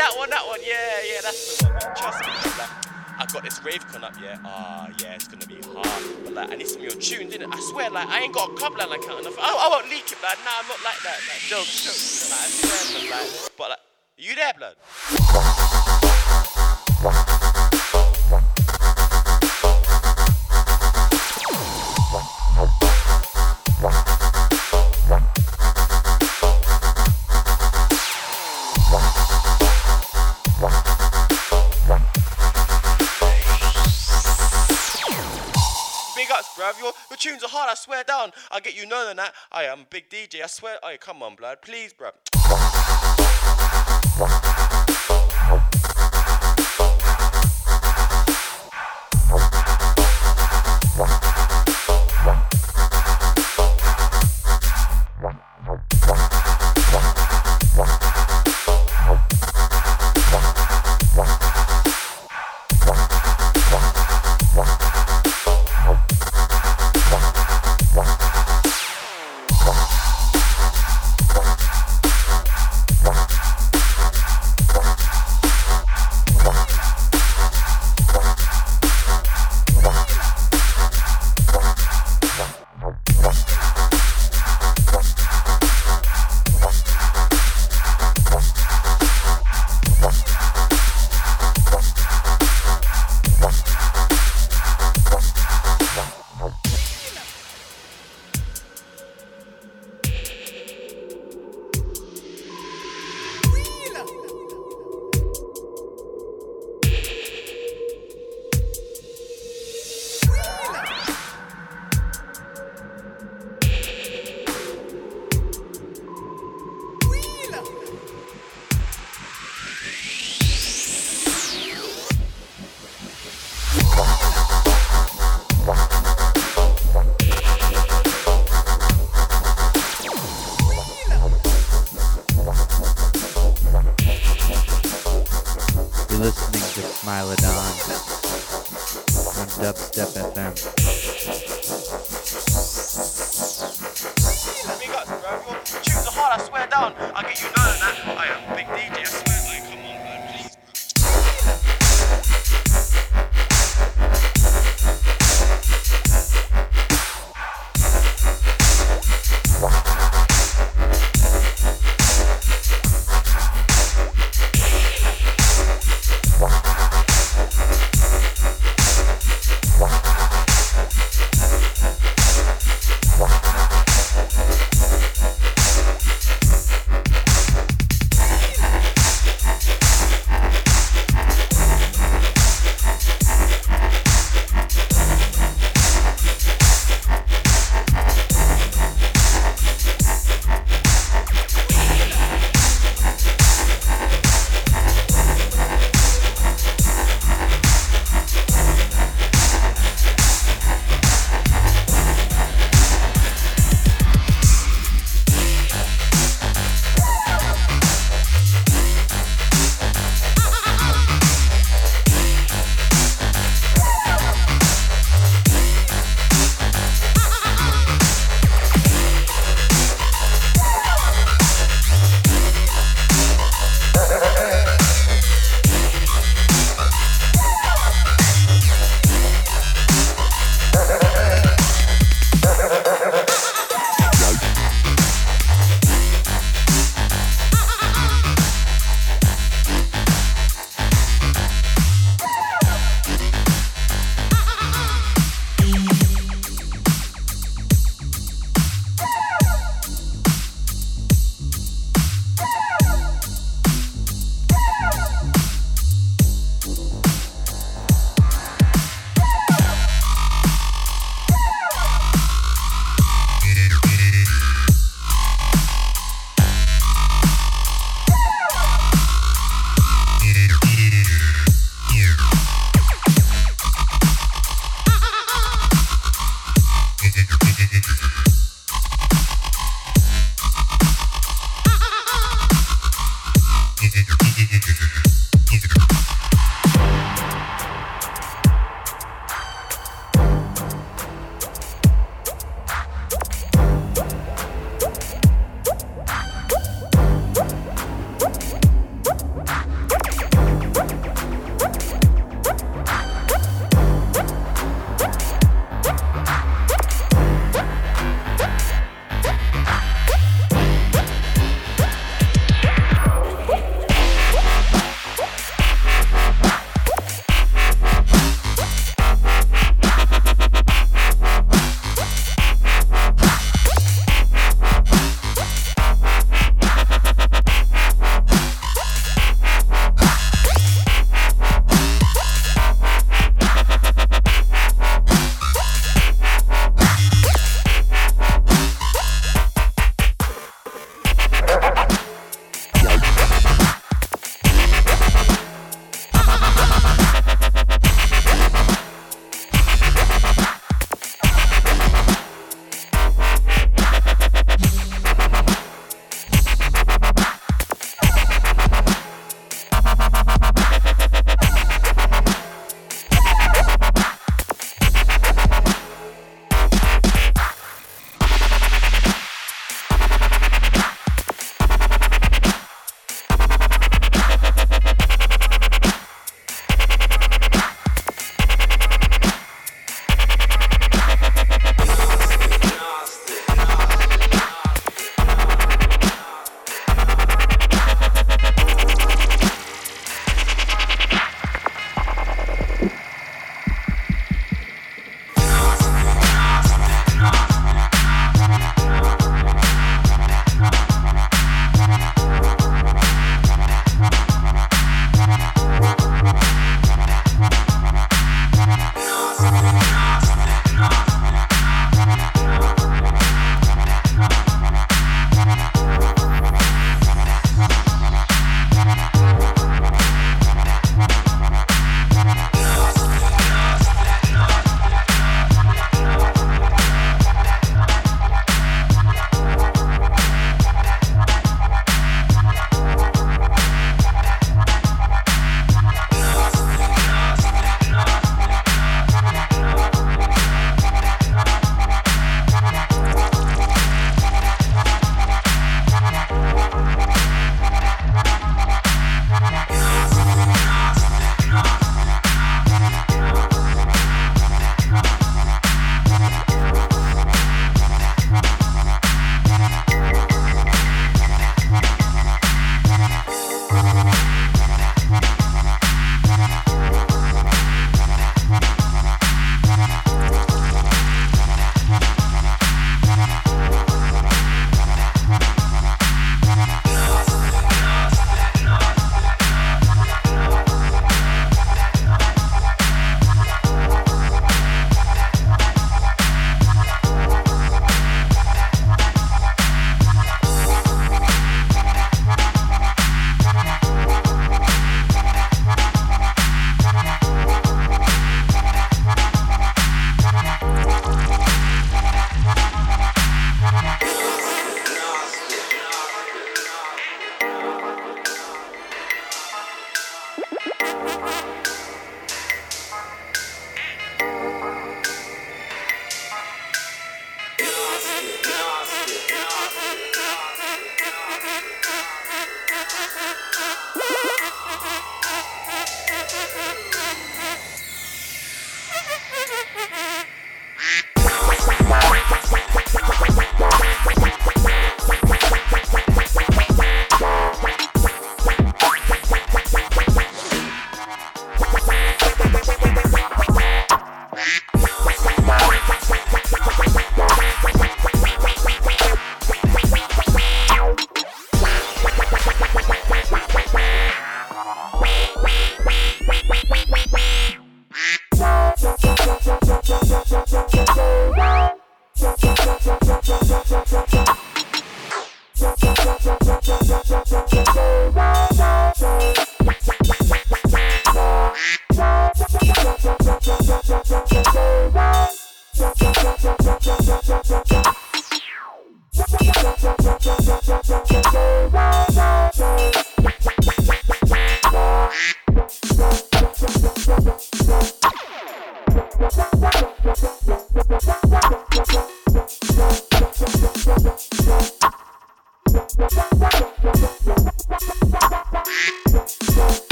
that one, that one. Yeah, yeah, that's the one. Trust me. Like, I got this rave con up, yeah. Ah, yeah, it's gonna be hard. But like, I need some of your tunes, innit? I swear, like, I ain't got a club line account enough. I, I won't leak it, blood. Nah, I'm not like that. Like, jokes. Like, I swear. Like, but like, you there, blood? Tunes are hard, I swear down. I'll get you knowing that. I am a big DJ, I swear. Oh, come on, blood. Please, bruv.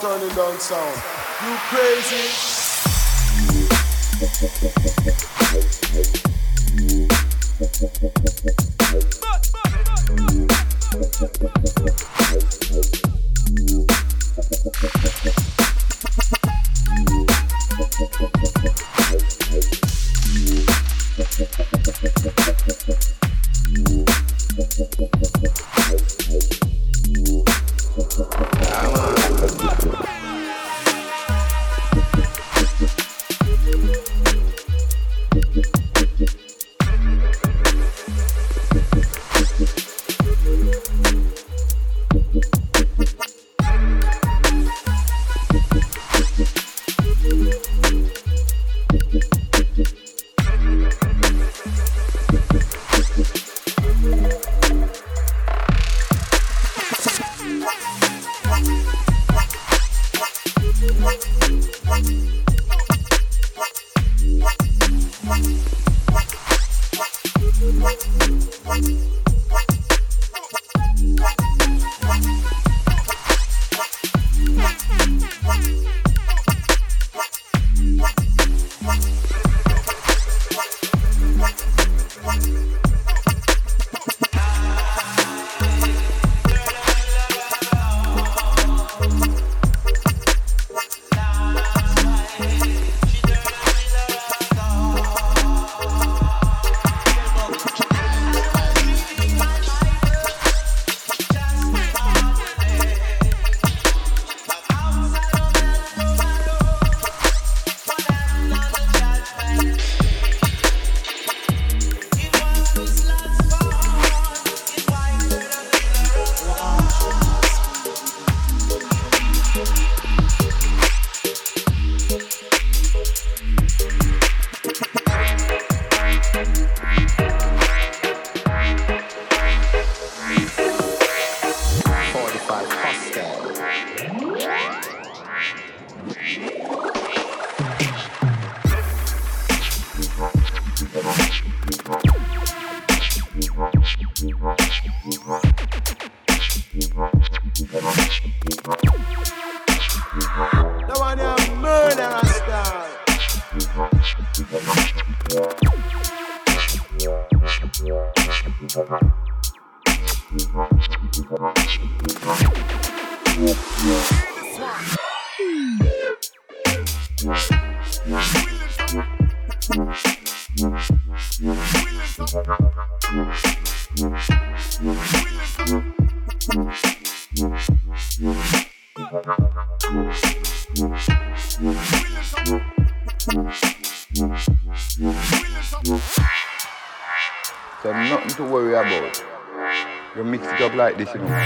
Turning down sound. You crazy? Thank you. Like this, you know.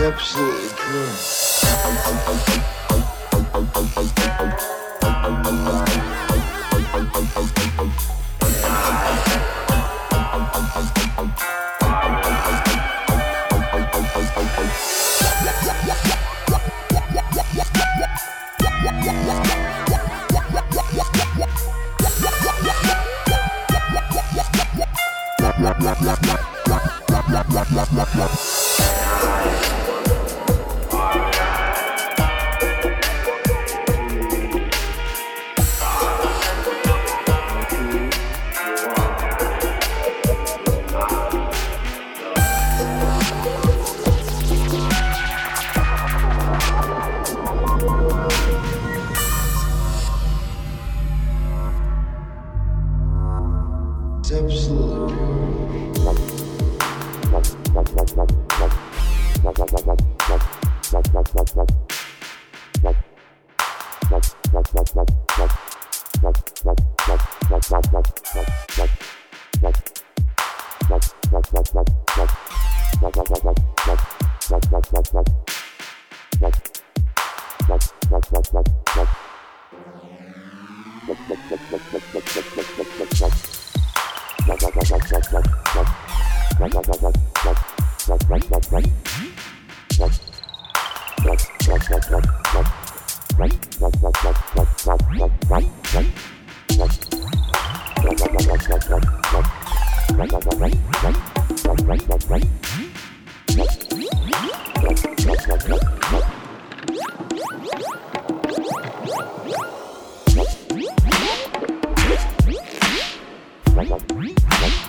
Absolutely good. Thank Right.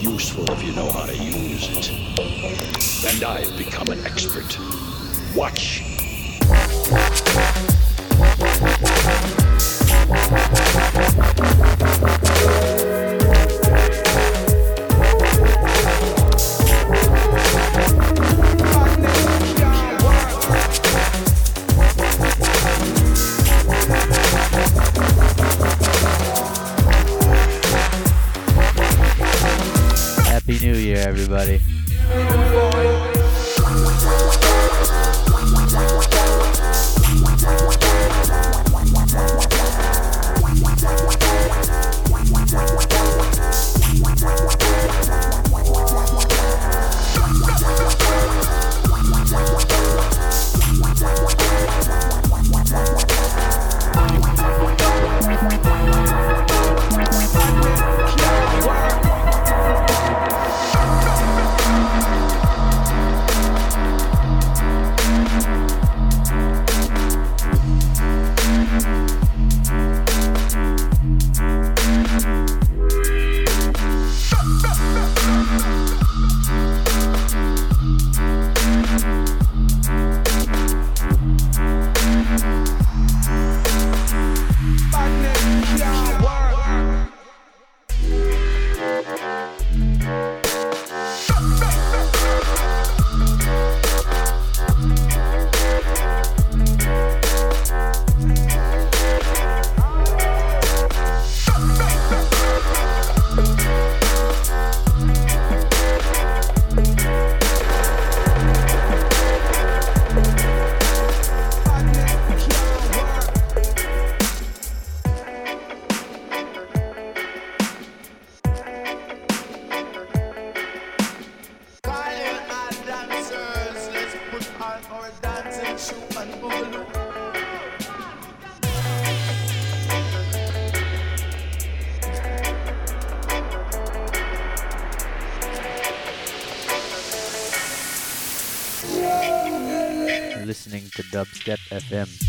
Useful if you know how to use it. And I've become an expert. Watch stepfm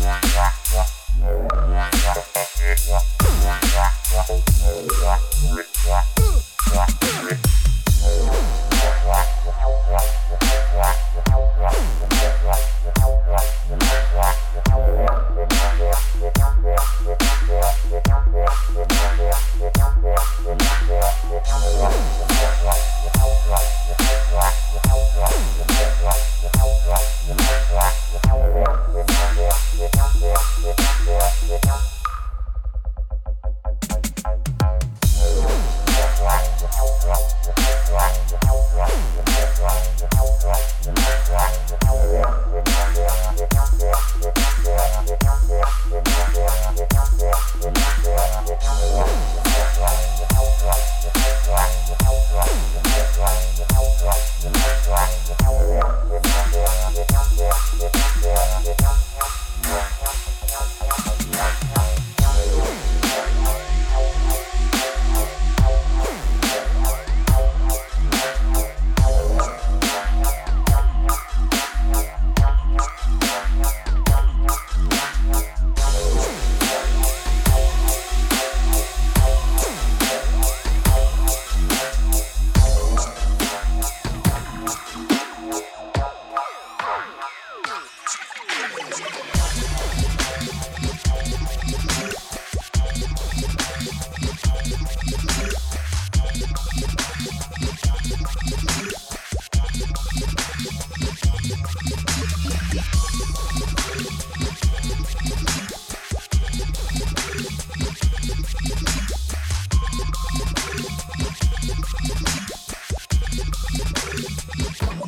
Yeah.